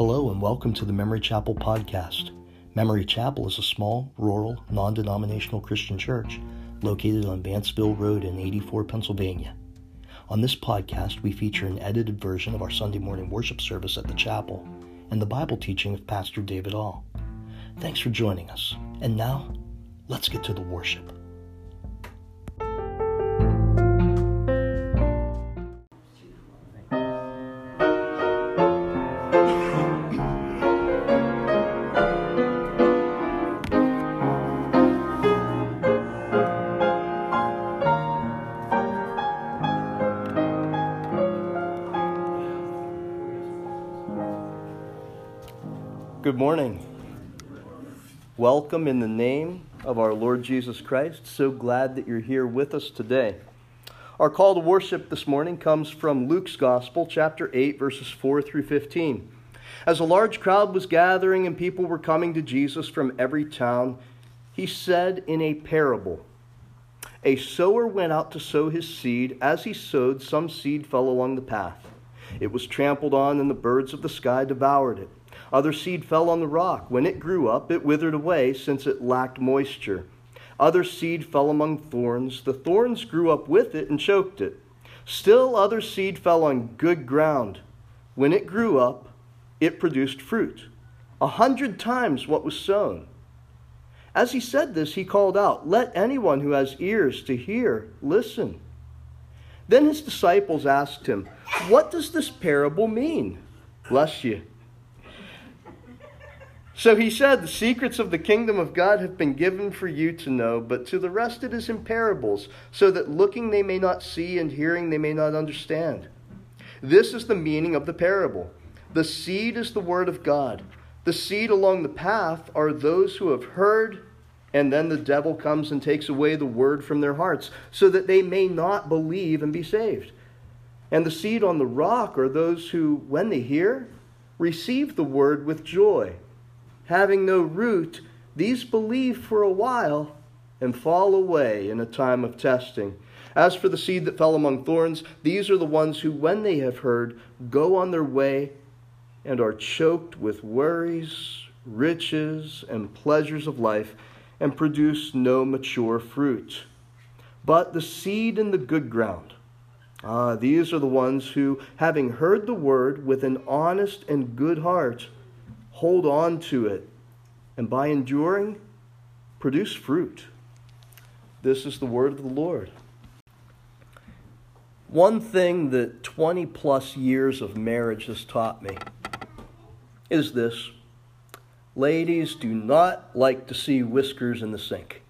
Hello, and welcome to the Memory Chapel podcast. Memory Chapel is a small, rural, non denominational Christian church located on Vanceville Road in 84, Pennsylvania. On this podcast, we feature an edited version of our Sunday morning worship service at the chapel and the Bible teaching of Pastor David All. Thanks for joining us. And now, let's get to the worship. Welcome in the name of our Lord Jesus Christ. So glad that you're here with us today. Our call to worship this morning comes from Luke's Gospel, chapter 8, verses 4 through 15. As a large crowd was gathering and people were coming to Jesus from every town, he said in a parable A sower went out to sow his seed. As he sowed, some seed fell along the path. It was trampled on, and the birds of the sky devoured it. Other seed fell on the rock. When it grew up, it withered away, since it lacked moisture. Other seed fell among thorns. The thorns grew up with it and choked it. Still, other seed fell on good ground. When it grew up, it produced fruit, a hundred times what was sown. As he said this, he called out, Let anyone who has ears to hear listen. Then his disciples asked him, What does this parable mean? Bless you. So he said, The secrets of the kingdom of God have been given for you to know, but to the rest it is in parables, so that looking they may not see and hearing they may not understand. This is the meaning of the parable. The seed is the word of God. The seed along the path are those who have heard, and then the devil comes and takes away the word from their hearts, so that they may not believe and be saved. And the seed on the rock are those who, when they hear, receive the word with joy having no root, these believe for a while and fall away in a time of testing. As for the seed that fell among thorns, these are the ones who, when they have heard, go on their way and are choked with worries, riches, and pleasures of life, and produce no mature fruit. But the seed in the good ground, ah, these are the ones who, having heard the word with an honest and good heart, hold on to it, and by enduring, produce fruit. This is the word of the Lord. One thing that 20 plus years of marriage has taught me is this ladies do not like to see whiskers in the sink.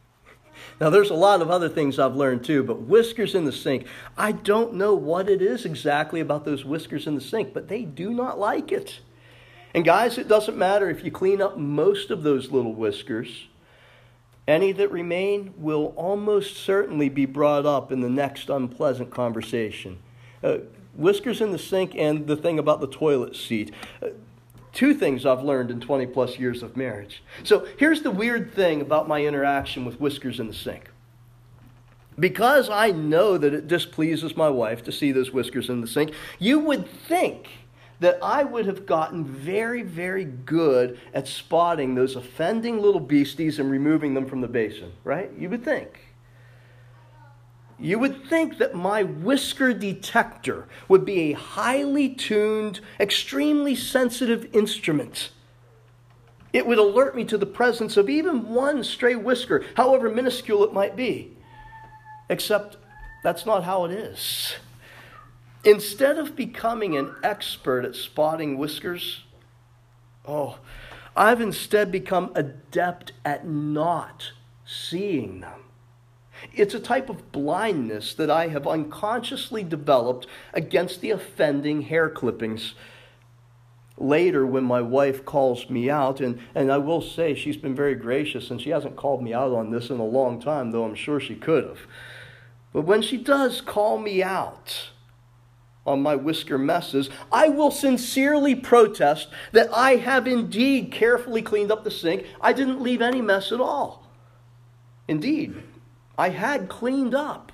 Now, there's a lot of other things I've learned too, but whiskers in the sink, I don't know what it is exactly about those whiskers in the sink, but they do not like it. And guys, it doesn't matter if you clean up most of those little whiskers, any that remain will almost certainly be brought up in the next unpleasant conversation. Uh, whiskers in the sink and the thing about the toilet seat. Uh, two things I've learned in 20 plus years of marriage. So here's the weird thing about my interaction with whiskers in the sink. Because I know that it displeases my wife to see those whiskers in the sink, you would think that I would have gotten very, very good at spotting those offending little beasties and removing them from the basin, right? You would think. You would think that my whisker detector would be a highly tuned, extremely sensitive instrument. It would alert me to the presence of even one stray whisker, however minuscule it might be. Except that's not how it is. Instead of becoming an expert at spotting whiskers, oh, I've instead become adept at not seeing them. It's a type of blindness that I have unconsciously developed against the offending hair clippings. Later, when my wife calls me out, and, and I will say she's been very gracious and she hasn't called me out on this in a long time, though I'm sure she could have. But when she does call me out, on my whisker messes, I will sincerely protest that I have indeed carefully cleaned up the sink. I didn't leave any mess at all. Indeed, I had cleaned up.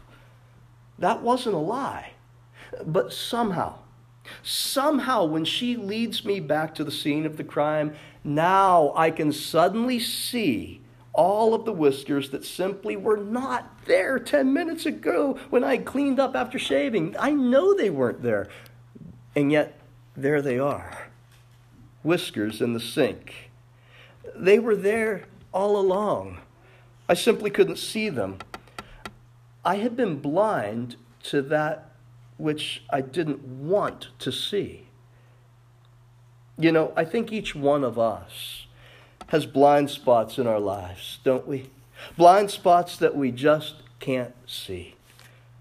That wasn't a lie. But somehow, Somehow, when she leads me back to the scene of the crime, now I can suddenly see all of the whiskers that simply were not there 10 minutes ago when I cleaned up after shaving. I know they weren't there. And yet, there they are whiskers in the sink. They were there all along. I simply couldn't see them. I had been blind to that which I didn't want to see. You know, I think each one of us has blind spots in our lives, don't we? Blind spots that we just can't see.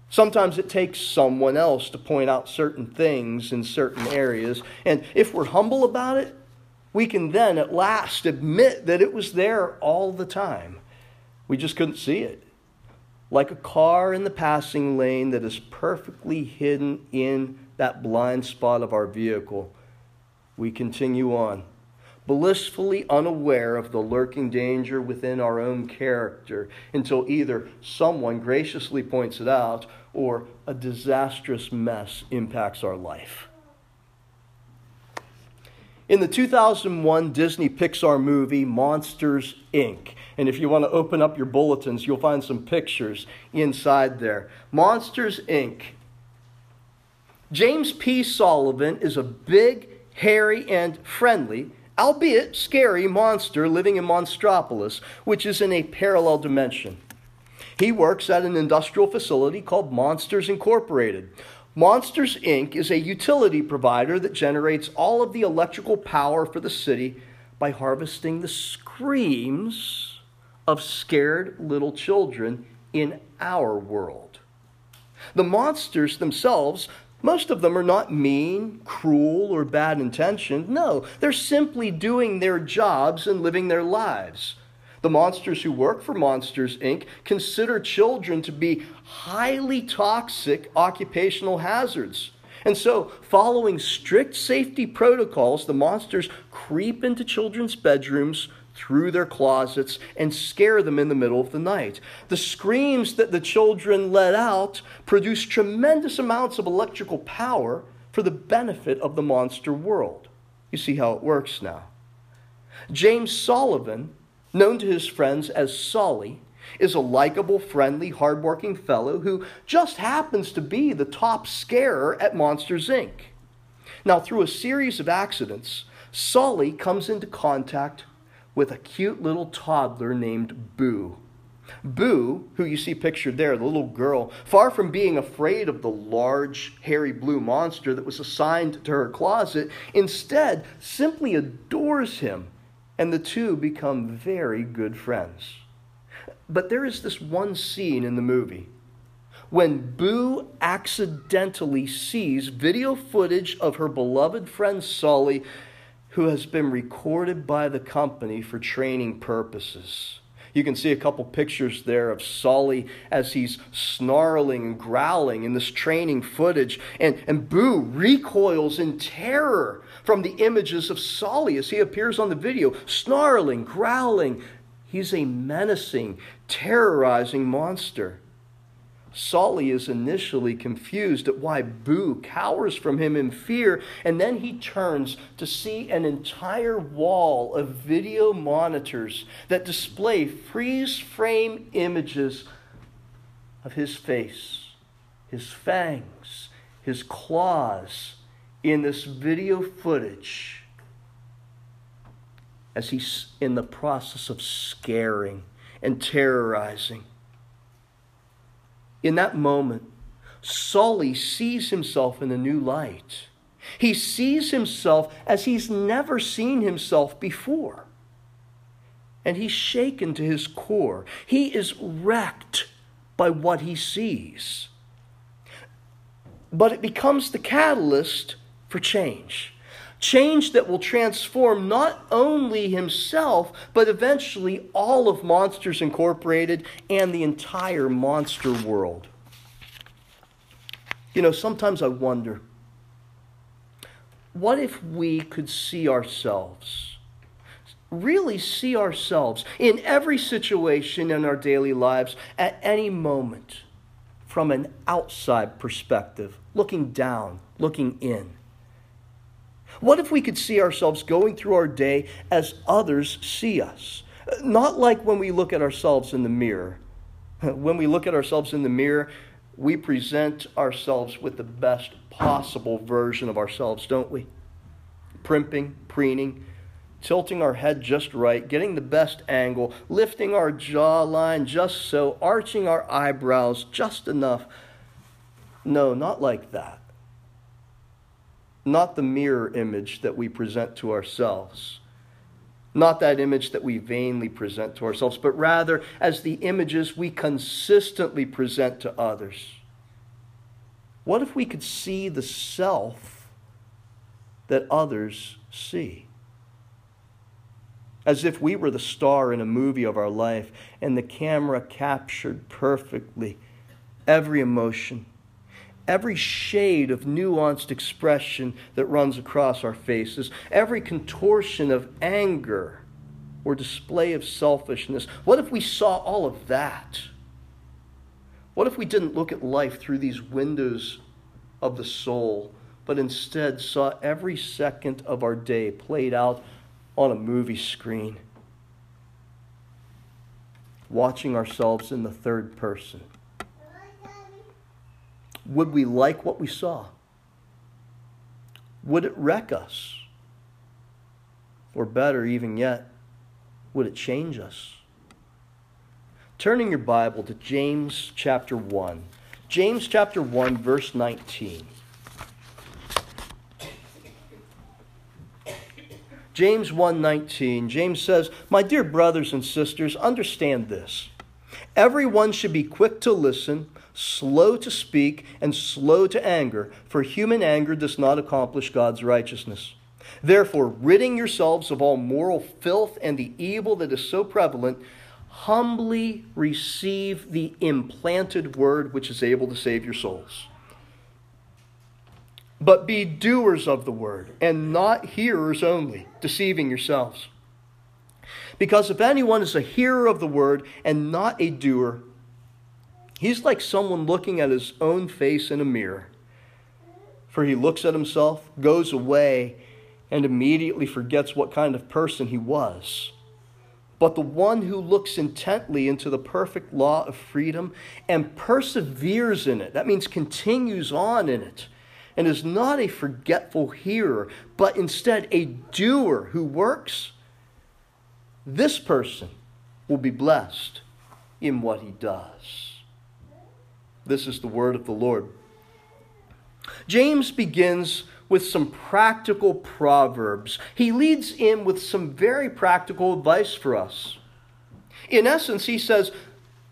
Sometimes it takes someone else to point out certain things in certain areas, and if we're humble about it, we can then at last admit that it was there all the time. We just couldn't see it like a car in the passing lane that is perfectly hidden in that blind spot of our vehicle, we continue on, blissfully unaware of the lurking danger within our own character until either someone graciously points it out or a disastrous mess impacts our life. In the 2001 Disney Pixar movie Monsters, Inc., and if you want to open up your bulletins, you'll find some pictures inside there. Monsters, Inc. James P. Sullivan is a big, hairy, and friendly, albeit scary, monster living in Monstropolis, which is in a parallel dimension. He works at an industrial facility called Monsters Incorporated, Monsters Inc. is a utility provider that generates all of the electrical power for the city by harvesting the screams of scared little children in our world. The monsters themselves, most of them are not mean, cruel, or bad intentioned. No, they're simply doing their jobs and living their lives. The monsters who work for Monsters, Inc. consider children to be highly toxic occupational hazards. And so, following strict safety protocols, the monsters creep into children's bedrooms through their closets and scare them in the middle of the night. The screams that the children let out produce tremendous amounts of electrical power for the benefit of the monster world. You see how it works now. James Sullivan known to his friends as Sully, is a likable, friendly, hardworking fellow who just happens to be the top scarer at Monsters, Inc. Now, through a series of accidents, Sully comes into contact with a cute little toddler named Boo. Boo, who you see pictured there, the little girl, far from being afraid of the large, hairy blue monster that was assigned to her closet, instead simply adores him and the two become very good friends. But there is this one scene in the movie when Boo accidentally sees video footage of her beloved friend Sully, who has been recorded by the company for training purposes. You can see a couple pictures there of Sully as he's snarling and growling in this training footage. And, and Boo recoils in terror from the images of Sully as he appears on the video, snarling, growling. He's a menacing, terrorizing monster. Sully is initially confused at why Boo cowers from him in fear, and then he turns to see an entire wall of video monitors that display freeze frame images of his face, his fangs, his claws in this video footage as he's in the process of scaring and terrorizing. In that moment, Sully sees himself in a new light. He sees himself as he's never seen himself before. And he's shaken to his core. He is wrecked by what he sees. But it becomes the catalyst for change. Change that will transform not only himself, but eventually all of Monsters Incorporated and the entire monster world. You know, sometimes I wonder what if we could see ourselves, really see ourselves in every situation in our daily lives at any moment from an outside perspective, looking down, looking in? What if we could see ourselves going through our day as others see us? Not like when we look at ourselves in the mirror. When we look at ourselves in the mirror, we present ourselves with the best possible version of ourselves, don't we? Primping, preening, tilting our head just right, getting the best angle, lifting our jawline just so, arching our eyebrows just enough. No, not like that. Not the mirror image that we present to ourselves not that image that we vainly present to ourselves, but rather as the images we consistently present to others. What if we could see the self that others see? As if we were the star in a movie of our life and the camera captured perfectly every emotion, every shade of nuanced expression that runs across our faces, every contortion of anger or display of selfishness. What if we saw all of that? What if we didn't look at life through these windows of the soul, but instead saw every second of our day played out on a movie screen? Watching ourselves in the third person. Would we like what we saw? Would it wreck us? Or better, even yet, would it change us? Turning your Bible to James chapter 1. James chapter 1, verse 19. James 1:19 James says, "My dear brothers and sisters, understand this. Everyone should be quick to listen, slow to speak, and slow to anger, for human anger does not accomplish God's righteousness. Therefore, ridding yourselves of all moral filth and the evil that is so prevalent, humbly receive the implanted word which is able to save your souls. But be doers of the word, and not hearers only, deceiving yourselves. Because if anyone is a hearer of the word and not a doer, He's like someone looking at his own face in a mirror. For he looks at himself, goes away, and immediately forgets what kind of person he was. But the one who looks intently into the perfect law of freedom and perseveres in it, that means continues on in it, and is not a forgetful hearer, but instead a doer who works, this person will be blessed in what he does. This is the word of the Lord. James begins with some practical proverbs. He leads in with some very practical advice for us. In essence, he says,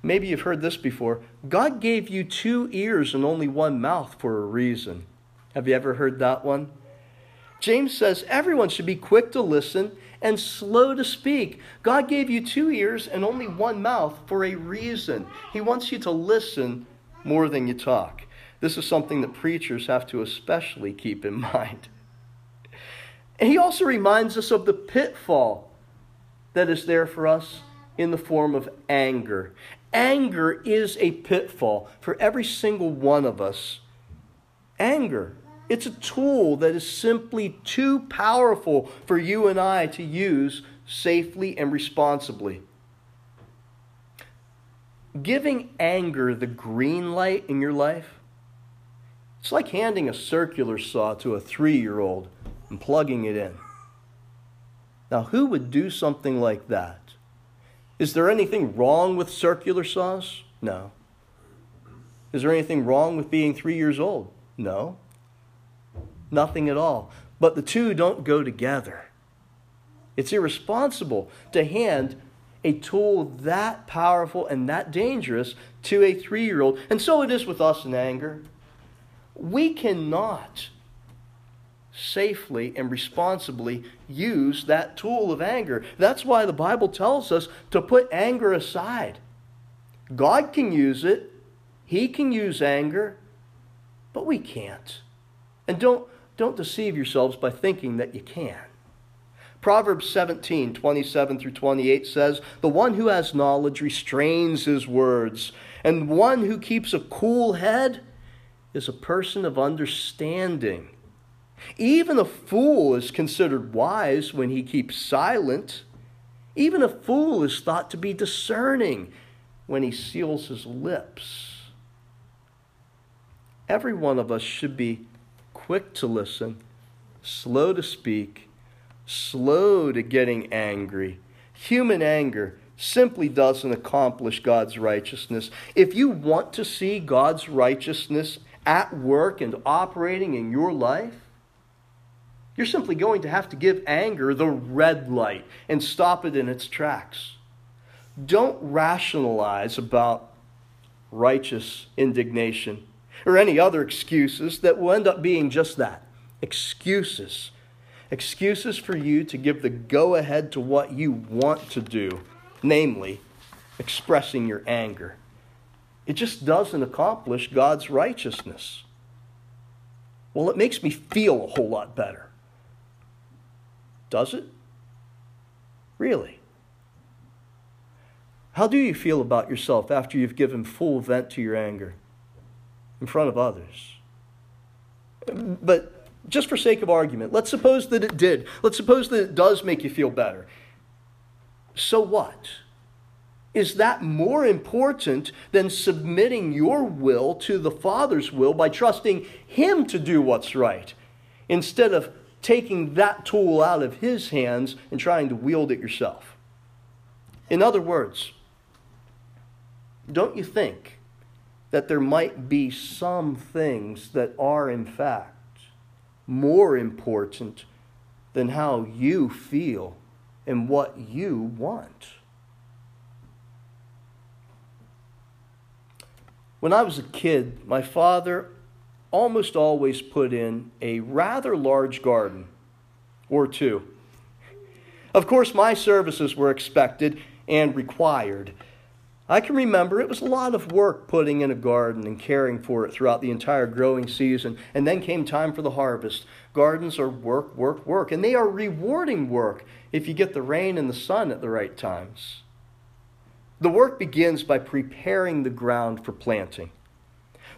maybe you've heard this before God gave you two ears and only one mouth for a reason. Have you ever heard that one? James says everyone should be quick to listen and slow to speak. God gave you two ears and only one mouth for a reason. He wants you to listen more than you talk. This is something that preachers have to especially keep in mind. And he also reminds us of the pitfall that is there for us in the form of anger. Anger is a pitfall for every single one of us. Anger. It's a tool that is simply too powerful for you and I to use safely and responsibly giving anger the green light in your life, it's like handing a circular saw to a three year old and plugging it in. Now, who would do something like that? Is there anything wrong with circular saws? No. Is there anything wrong with being three years old? No. Nothing at all. But the two don't go together. It's irresponsible to hand a tool that powerful and that dangerous to a three year old. And so it is with us in anger. We cannot safely and responsibly use that tool of anger. That's why the Bible tells us to put anger aside. God can use it, He can use anger, but we can't. And don't, don't deceive yourselves by thinking that you can. Proverbs 17, 27 through 28 says, The one who has knowledge restrains his words, and one who keeps a cool head is a person of understanding. Even a fool is considered wise when he keeps silent. Even a fool is thought to be discerning when he seals his lips. Every one of us should be quick to listen, slow to speak, slow to getting angry. Human anger simply doesn't accomplish God's righteousness. If you want to see God's righteousness at work and operating in your life, you're simply going to have to give anger the red light and stop it in its tracks. Don't rationalize about righteous indignation or any other excuses that will end up being just that excuses. Excuses for you to give the go ahead to what you want to do, namely, expressing your anger. It just doesn't accomplish God's righteousness. Well, it makes me feel a whole lot better. Does it? Really? How do you feel about yourself after you've given full vent to your anger in front of others? But just for sake of argument, let's suppose that it did. Let's suppose that it does make you feel better. So what? Is that more important than submitting your will to the Father's will by trusting Him to do what's right instead of taking that tool out of His hands and trying to wield it yourself? In other words, don't you think that there might be some things that are, in fact, more important than how you feel and what you want? When I was a kid, my father almost always put in a rather large garden or two. Of course, my services were expected and required. I can remember it was a lot of work putting in a garden and caring for it throughout the entire growing season. And then came time for the harvest. Gardens are work, work, work. And they are rewarding work if you get the rain and the sun at the right times. The work begins by preparing the ground for planting.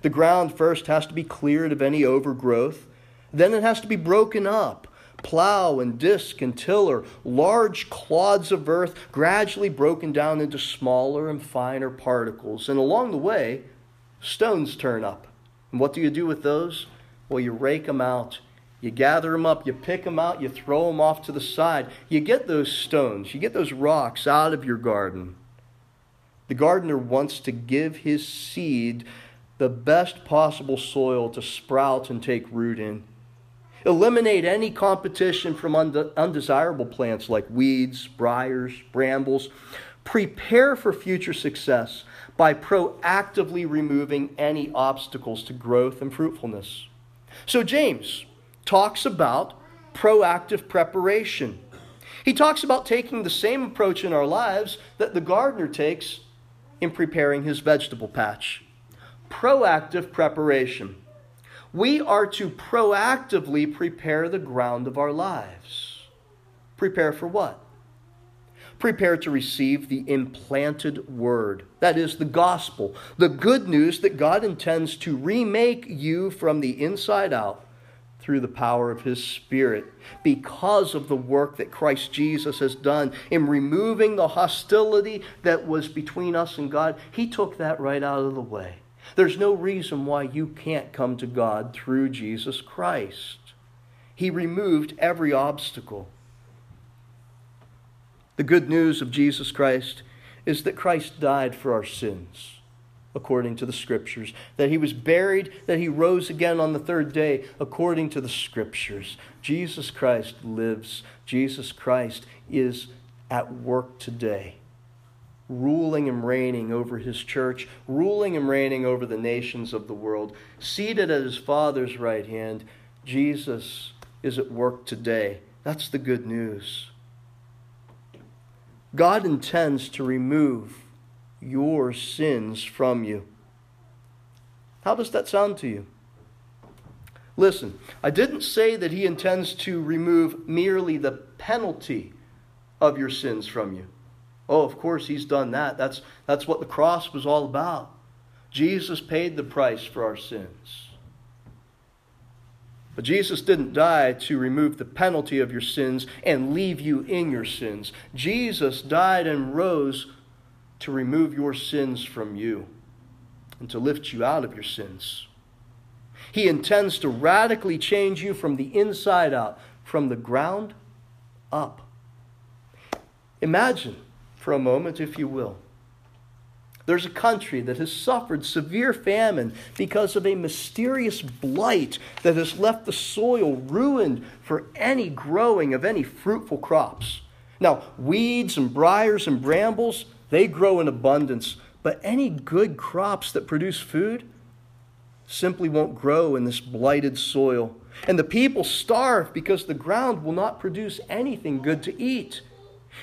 The ground first has to be cleared of any overgrowth, then it has to be broken up. Plow and disc and tiller, large clods of earth gradually broken down into smaller and finer particles. And along the way, stones turn up. And what do you do with those? Well, you rake them out. You gather them up, you pick them out, you throw them off to the side. You get those stones, you get those rocks out of your garden. The gardener wants to give his seed the best possible soil to sprout and take root in. Eliminate any competition from undesirable plants like weeds, briars, brambles. Prepare for future success by proactively removing any obstacles to growth and fruitfulness. So, James talks about proactive preparation. He talks about taking the same approach in our lives that the gardener takes in preparing his vegetable patch. Proactive preparation. We are to proactively prepare the ground of our lives. Prepare for what? Prepare to receive the implanted word. That is the gospel, the good news that God intends to remake you from the inside out through the power of His Spirit because of the work that Christ Jesus has done in removing the hostility that was between us and God. He took that right out of the way. There's no reason why you can't come to God through Jesus Christ. He removed every obstacle. The good news of Jesus Christ is that Christ died for our sins according to the scriptures, that he was buried, that he rose again on the third day, according to the scriptures. Jesus Christ lives. Jesus Christ is at work today, ruling and reigning over his church, ruling and reigning over the nations of the world. Seated at his Father's right hand, Jesus is at work today. That's the good news. God intends to remove your sins from you. How does that sound to you? Listen, I didn't say that he intends to remove merely the penalty of your sins from you. Oh, of course, he's done that. That's, that's what the cross was all about. Jesus paid the price for our sins. But Jesus didn't die to remove the penalty of your sins and leave you in your sins. Jesus died and rose to remove your sins from you and to lift you out of your sins. He intends to radically change you from the inside out, from the ground up. Imagine for a moment, if you will, there's a country that has suffered severe famine because of a mysterious blight that has left the soil ruined for any growing of any fruitful crops. Now, weeds and briars and brambles, they grow in abundance, but any good crops that produce food simply won't grow in this blighted soil. And the people starve because the ground will not produce anything good to eat.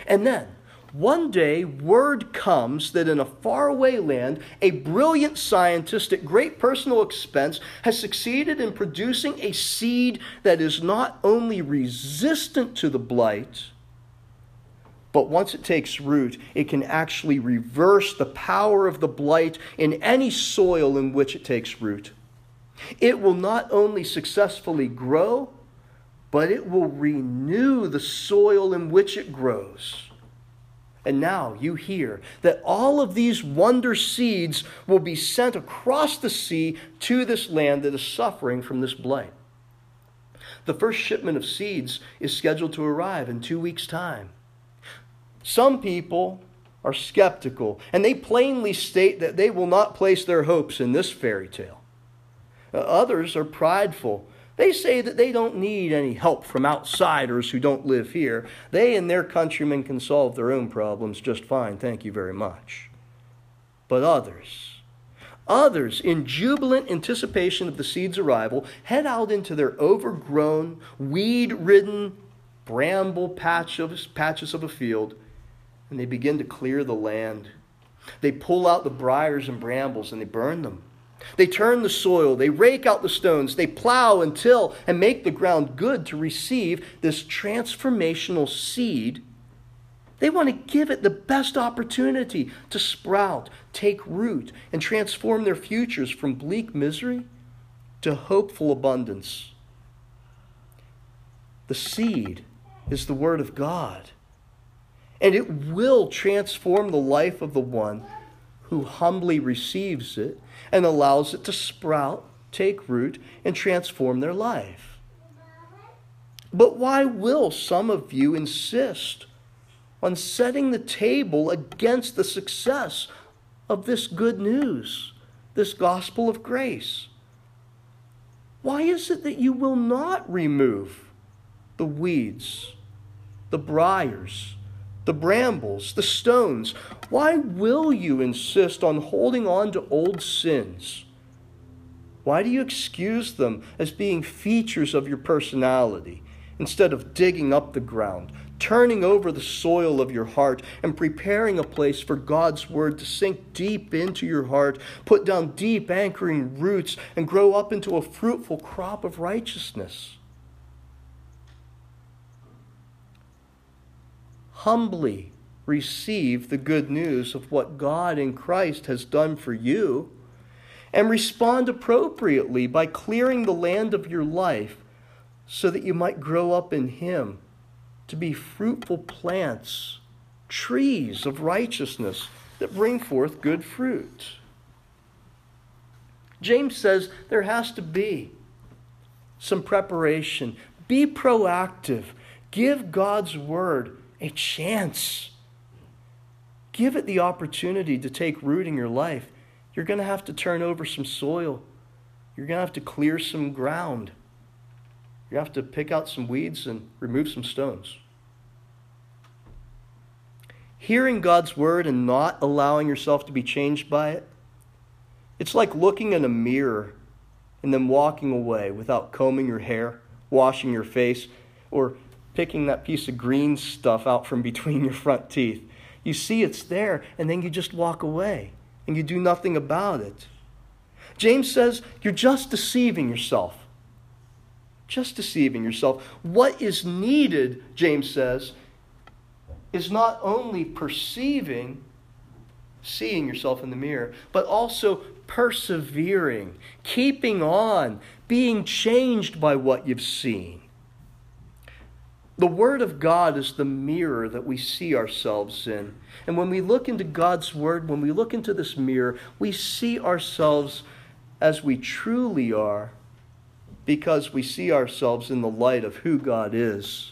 And then, one day, word comes that in a faraway land, a brilliant scientist at great personal expense has succeeded in producing a seed that is not only resistant to the blight, but once it takes root, it can actually reverse the power of the blight in any soil in which it takes root. It will not only successfully grow, but it will renew the soil in which it grows. And now you hear that all of these wonder seeds will be sent across the sea to this land that is suffering from this blight. The first shipment of seeds is scheduled to arrive in two weeks' time. Some people are skeptical, and they plainly state that they will not place their hopes in this fairy tale. Uh, others are prideful they say that they don't need any help from outsiders who don't live here. They and their countrymen can solve their own problems just fine, thank you very much. But others, others, in jubilant anticipation of the seed's arrival, head out into their overgrown, weed ridden, bramble patches of a field, and they begin to clear the land. They pull out the briars and brambles and they burn them. They turn the soil, they rake out the stones, they plow and till and make the ground good to receive this transformational seed. They want to give it the best opportunity to sprout, take root, and transform their futures from bleak misery to hopeful abundance. The seed is the Word of God, and it will transform the life of the one who humbly receives it and allows it to sprout, take root, and transform their life. But why will some of you insist on setting the table against the success of this good news, this gospel of grace? Why is it that you will not remove the weeds, the briars, the brambles, the stones. Why will you insist on holding on to old sins? Why do you excuse them as being features of your personality instead of digging up the ground, turning over the soil of your heart, and preparing a place for God's word to sink deep into your heart, put down deep anchoring roots, and grow up into a fruitful crop of righteousness? Humbly receive the good news of what God in Christ has done for you and respond appropriately by clearing the land of your life so that you might grow up in Him to be fruitful plants, trees of righteousness that bring forth good fruit. James says there has to be some preparation. Be proactive. Give God's word a chance. Give it the opportunity to take root in your life. You're going to have to turn over some soil. You're going to have to clear some ground. You have to pick out some weeds and remove some stones. Hearing God's word and not allowing yourself to be changed by it, it's like looking in a mirror and then walking away without combing your hair, washing your face, or picking that piece of green stuff out from between your front teeth. You see it's there, and then you just walk away and you do nothing about it. James says you're just deceiving yourself. Just deceiving yourself. What is needed, James says, is not only perceiving, seeing yourself in the mirror, but also persevering, keeping on, being changed by what you've seen. The Word of God is the mirror that we see ourselves in. And when we look into God's Word, when we look into this mirror, we see ourselves as we truly are because we see ourselves in the light of who God is.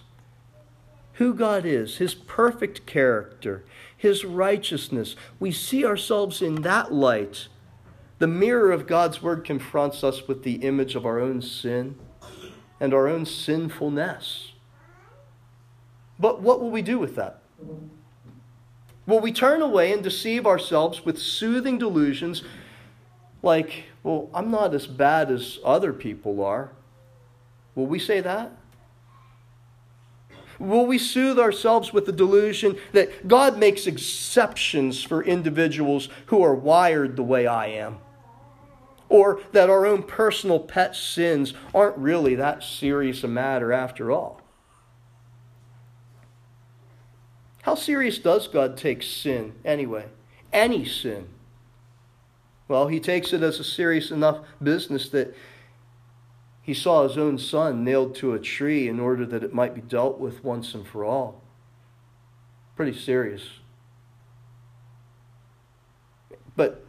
Who God is, His perfect character, His righteousness. We see ourselves in that light. The mirror of God's Word confronts us with the image of our own sin and our own sinfulness. But what will we do with that? Will we turn away and deceive ourselves with soothing delusions like, well, I'm not as bad as other people are? Will we say that? Will we soothe ourselves with the delusion that God makes exceptions for individuals who are wired the way I am? Or that our own personal pet sins aren't really that serious a matter after all? How serious does God take sin anyway? Any sin. Well, he takes it as a serious enough business that he saw his own son nailed to a tree in order that it might be dealt with once and for all. Pretty serious. But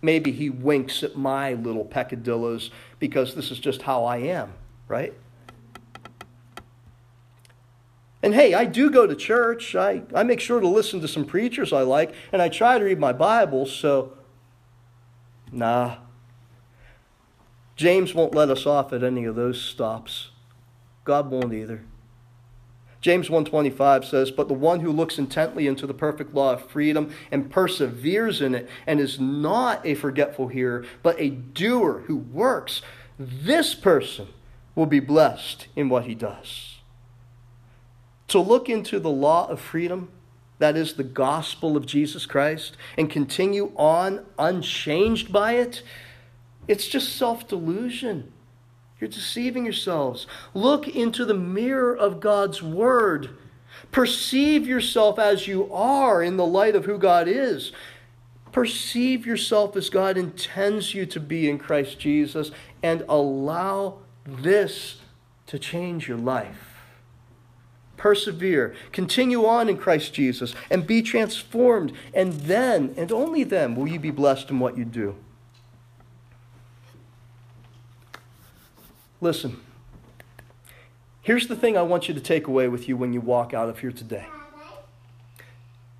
maybe he winks at my little peccadillos because this is just how I am, right? And hey, I do go to church. I, I make sure to listen to some preachers I like, and I try to read my Bible, so nah. James won't let us off at any of those stops. God won't either. James 125 says, "But the one who looks intently into the perfect law of freedom and perseveres in it and is not a forgetful hearer, but a doer who works, this person will be blessed in what he does." To look into the law of freedom, that is the gospel of Jesus Christ, and continue on unchanged by it, it's just self delusion. You're deceiving yourselves. Look into the mirror of God's Word. Perceive yourself as you are in the light of who God is. Perceive yourself as God intends you to be in Christ Jesus and allow this to change your life persevere, continue on in Christ Jesus, and be transformed. And then, and only then, will you be blessed in what you do. Listen, here's the thing I want you to take away with you when you walk out of here today.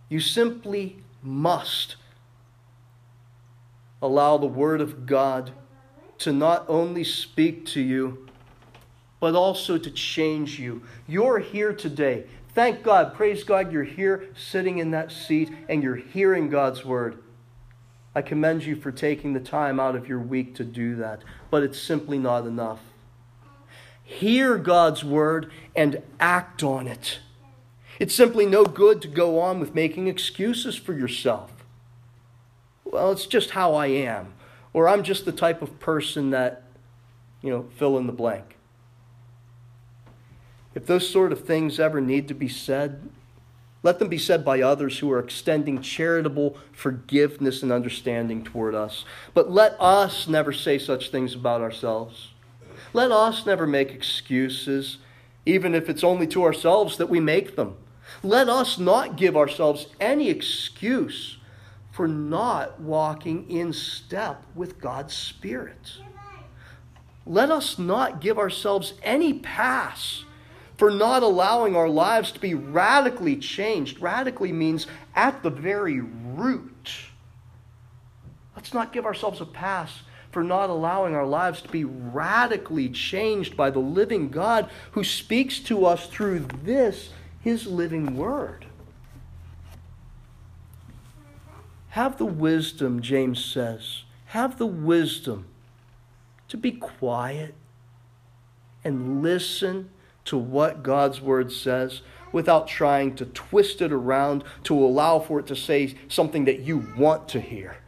You simply must allow the Word of God to not only speak to you, but also to change you. You're here today. Thank God, praise God, you're here sitting in that seat and you're hearing God's word. I commend you for taking the time out of your week to do that, but it's simply not enough. Hear God's word and act on it. It's simply no good to go on with making excuses for yourself. Well, it's just how I am, or I'm just the type of person that, you know, fill in the blank. If those sort of things ever need to be said, let them be said by others who are extending charitable forgiveness and understanding toward us. But let us never say such things about ourselves. Let us never make excuses, even if it's only to ourselves that we make them. Let us not give ourselves any excuse for not walking in step with God's Spirit. Let us not give ourselves any pass for not allowing our lives to be radically changed. Radically means at the very root. Let's not give ourselves a pass for not allowing our lives to be radically changed by the living God who speaks to us through this, his living word. Have the wisdom, James says, have the wisdom to be quiet and listen to what God's word says without trying to twist it around to allow for it to say something that you want to hear.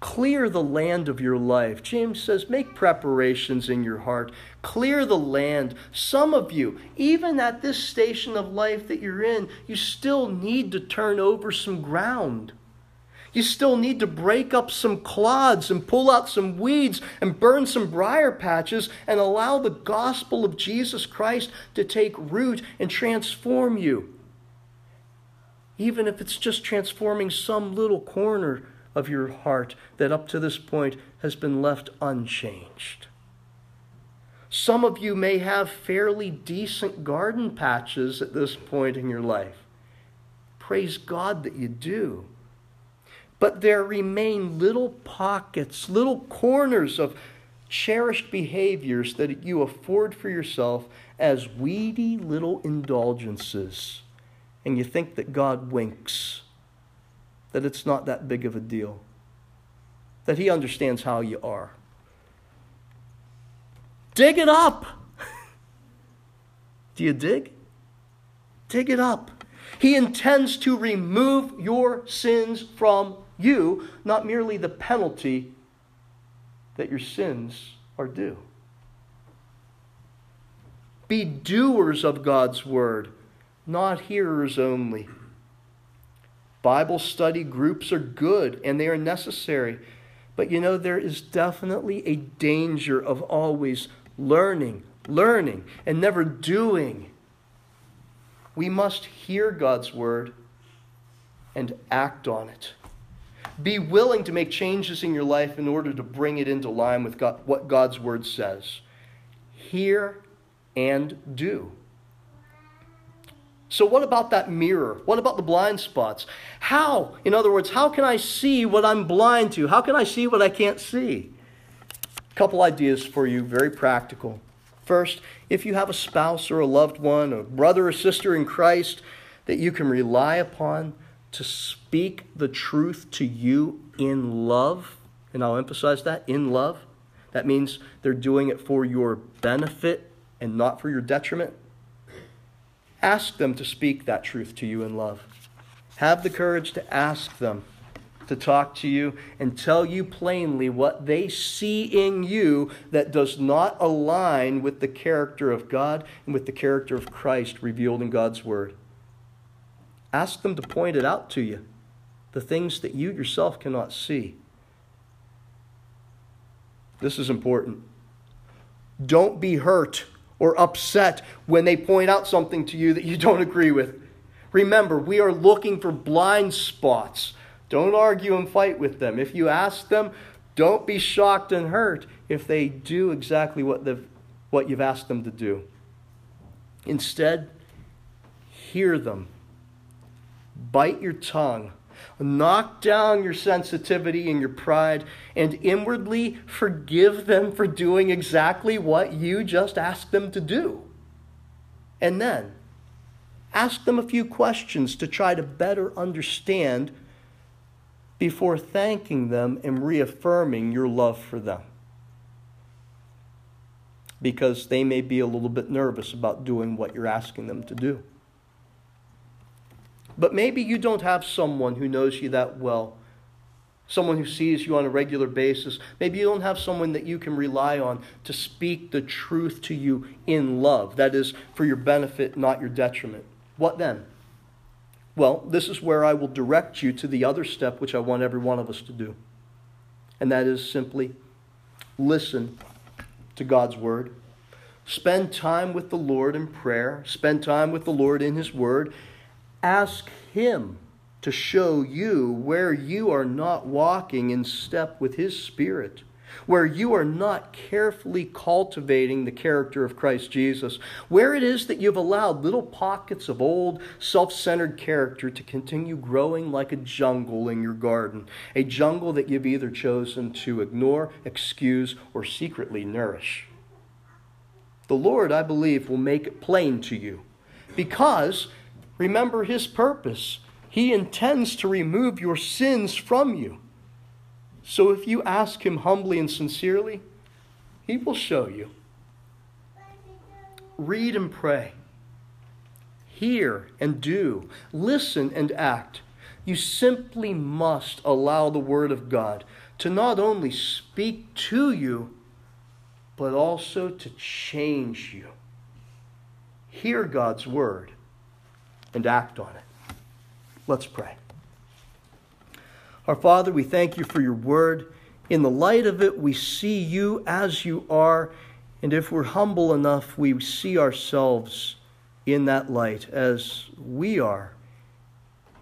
Clear the land of your life. James says, make preparations in your heart. Clear the land. Some of you, even at this station of life that you're in, you still need to turn over some ground. You still need to break up some clods and pull out some weeds and burn some briar patches and allow the gospel of Jesus Christ to take root and transform you. Even if it's just transforming some little corner of your heart that up to this point has been left unchanged. Some of you may have fairly decent garden patches at this point in your life. Praise God that you do. But there remain little pockets, little corners of cherished behaviors that you afford for yourself as weedy little indulgences. And you think that God winks, that it's not that big of a deal, that He understands how you are. Dig it up. Do you dig? Dig it up. He intends to remove your sins from you, not merely the penalty that your sins are due. Be doers of God's word, not hearers only. Bible study groups are good and they are necessary. But you know, there is definitely a danger of always learning, learning, and never doing. We must hear God's word and act on it. Be willing to make changes in your life in order to bring it into line with God, what God's word says. Hear and do. So, what about that mirror? What about the blind spots? How, in other words, how can I see what I'm blind to? How can I see what I can't see? A couple ideas for you, very practical. First, if you have a spouse or a loved one, a brother or sister in Christ that you can rely upon to speak the truth to you in love, and I'll emphasize that in love. That means they're doing it for your benefit and not for your detriment. Ask them to speak that truth to you in love. Have the courage to ask them to talk to you and tell you plainly what they see in you that does not align with the character of God and with the character of Christ revealed in God's Word. Ask them to point it out to you, the things that you yourself cannot see. This is important. Don't be hurt or upset when they point out something to you that you don't agree with. Remember, we are looking for blind spots. Don't argue and fight with them. If you ask them, don't be shocked and hurt if they do exactly what, the, what you've asked them to do. Instead, hear them. Bite your tongue Knock down your sensitivity and your pride and inwardly forgive them for doing exactly what you just asked them to do. And then ask them a few questions to try to better understand before thanking them and reaffirming your love for them. Because they may be a little bit nervous about doing what you're asking them to do. But maybe you don't have someone who knows you that well, someone who sees you on a regular basis. Maybe you don't have someone that you can rely on to speak the truth to you in love. That is, for your benefit, not your detriment. What then? Well, this is where I will direct you to the other step, which I want every one of us to do. And that is simply listen to God's word. Spend time with the Lord in prayer. Spend time with the Lord in His Word. Ask Him to show you where you are not walking in step with His Spirit, where you are not carefully cultivating the character of Christ Jesus, where it is that you've allowed little pockets of old, self centered character to continue growing like a jungle in your garden, a jungle that you've either chosen to ignore, excuse, or secretly nourish. The Lord, I believe, will make it plain to you because Remember his purpose. He intends to remove your sins from you. So if you ask him humbly and sincerely, he will show you. Read and pray. Hear and do. Listen and act. You simply must allow the Word of God to not only speak to you, but also to change you. Hear God's Word and act on it. Let's pray. Our Father, we thank you for your word. In the light of it, we see you as you are. And if we're humble enough, we see ourselves in that light as we are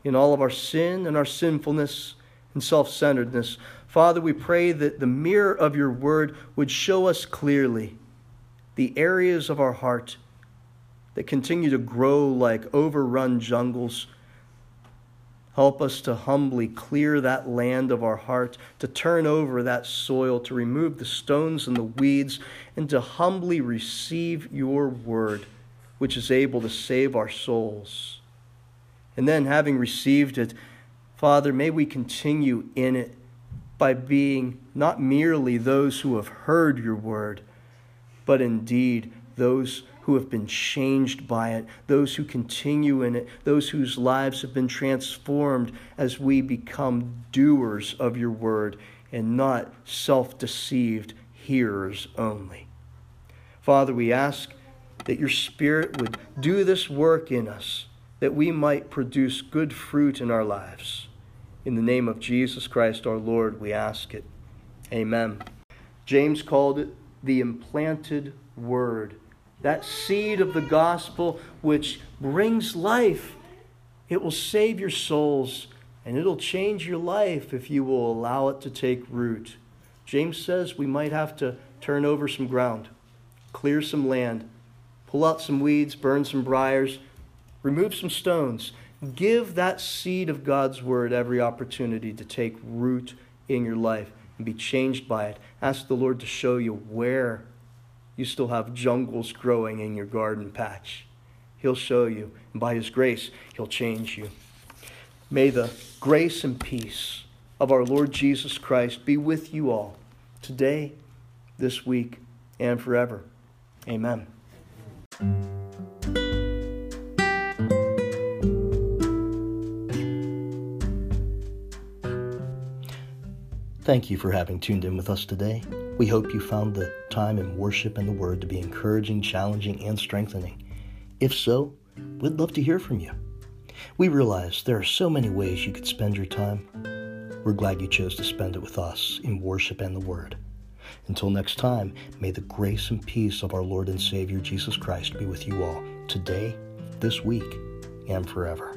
in all of our sin and our sinfulness and self centeredness. Father, we pray that the mirror of your word would show us clearly the areas of our heart that continue to grow like overrun jungles. Help us to humbly clear that land of our heart, to turn over that soil, to remove the stones and the weeds, and to humbly receive your word, which is able to save our souls. And then, having received it, Father, may we continue in it by being not merely those who have heard your word, but indeed those who have been changed by it, those who continue in it, those whose lives have been transformed as we become doers of your word and not self deceived hearers only. Father, we ask that your Spirit would do this work in us, that we might produce good fruit in our lives. In the name of Jesus Christ our Lord, we ask it. Amen. James called it the implanted word, that seed of the gospel which brings life. It will save your souls and it'll change your life if you will allow it to take root. James says we might have to turn over some ground, clear some land, pull out some weeds, burn some briars, remove some stones. Give that seed of God's word every opportunity to take root in your life and be changed by it. Ask the Lord to show you where you still have jungles growing in your garden patch. He'll show you, and by His grace, He'll change you. May the grace and peace of our Lord Jesus Christ be with you all today, this week, and forever. Amen. Thank you for having tuned in with us today. We hope you found the time in worship and the Word to be encouraging, challenging, and strengthening. If so, we'd love to hear from you. We realize there are so many ways you could spend your time. We're glad you chose to spend it with us in worship and the Word. Until next time, may the grace and peace of our Lord and Savior Jesus Christ be with you all, today, this week, and forever.